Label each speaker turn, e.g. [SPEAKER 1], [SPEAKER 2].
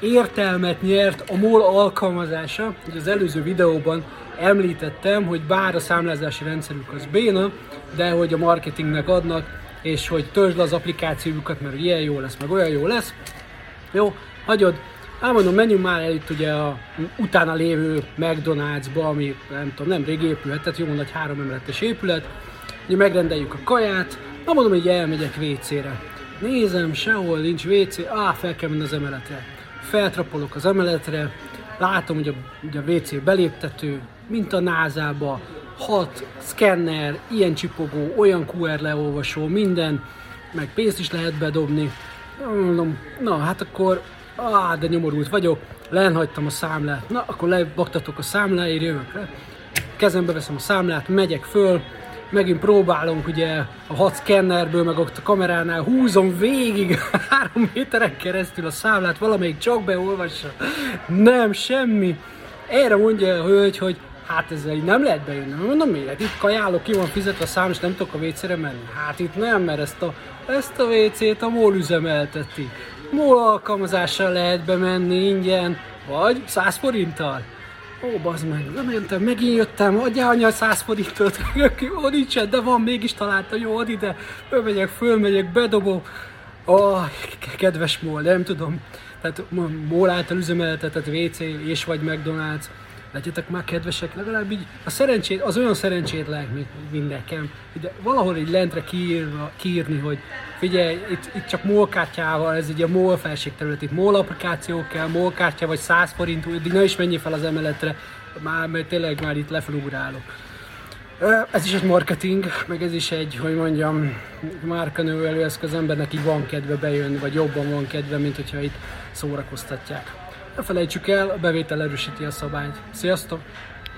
[SPEAKER 1] értelmet nyert a MOL alkalmazása. Ugye az előző videóban említettem, hogy bár a számlázási rendszerük az béna, de hogy a marketingnek adnak, és hogy törzsd az applikációjukat, mert ilyen jó lesz, meg olyan jó lesz. Jó, hagyod, Elmondom, menjünk már el itt ugye a utána lévő McDonald'sba, ami nem tudom, nem rég épülhet, jó nagy három emeletes épület. Ugye megrendeljük a kaját, na mondom, hogy elmegyek WC-re. Nézem, sehol nincs WC, á, fel kell menni az emeletre. Feltrapolok az emeletre, látom, hogy a, hogy a WC beléptető, mint a názába, hat, szkenner, ilyen csipogó, olyan QR leolvasó, minden, meg pénzt is lehet bedobni. Mondom, na hát akkor ah, de nyomorult vagyok, lenhagytam a számlát, na, akkor lebaktatok a számláért, jövök le, kezembe veszem a számlát, megyek föl, megint próbálunk ugye a hat szkennerből, meg ott a kameránál húzom végig három méteren keresztül a számlát, valamelyik csak beolvassa. Nem, semmi. Erre mondja a hölgy, hogy hát ezzel így nem lehet bejönni. Mondom, miért? Itt kajálok, ki van fizetve a szám, és nem tudok a WC-re menni. Hát itt nem, mert ezt a, ezt a WC-t a MOL üzemelteti. MOL alkalmazással lehet bemenni ingyen, vagy 100 forinttal. Ó, bazd meg, bementem, megint jöttem, adjál anya 100 forintot, ó, nincsen, de van, mégis találta, jó, ad ide, fölmegyek, fölmegyek, bedobom. Ó, kedves MOL, nem tudom. Tehát MOL által üzemeltetett WC és vagy McDonald's legyetek már kedvesek, legalább így a szerencsét, az olyan szerencsétlen, mint nekem, de valahol így lentre kiírva, kiírni, hogy figyelj, itt, itt csak MOL kártyával, ez ugye a MOL felségterület, itt MOL applikáció kell, MOL kártya, vagy 100 forint, de ne is menjél fel az emeletre, már, mert tényleg már itt lefelugrálok. Ez is egy marketing, meg ez is egy, hogy mondjam, márkanővelő eszköz, embernek így van kedve bejönni, vagy jobban van kedve, mint hogyha itt szórakoztatják. Ne felejtsük el, a bevétel erősíti a szabályt. Sziasztok!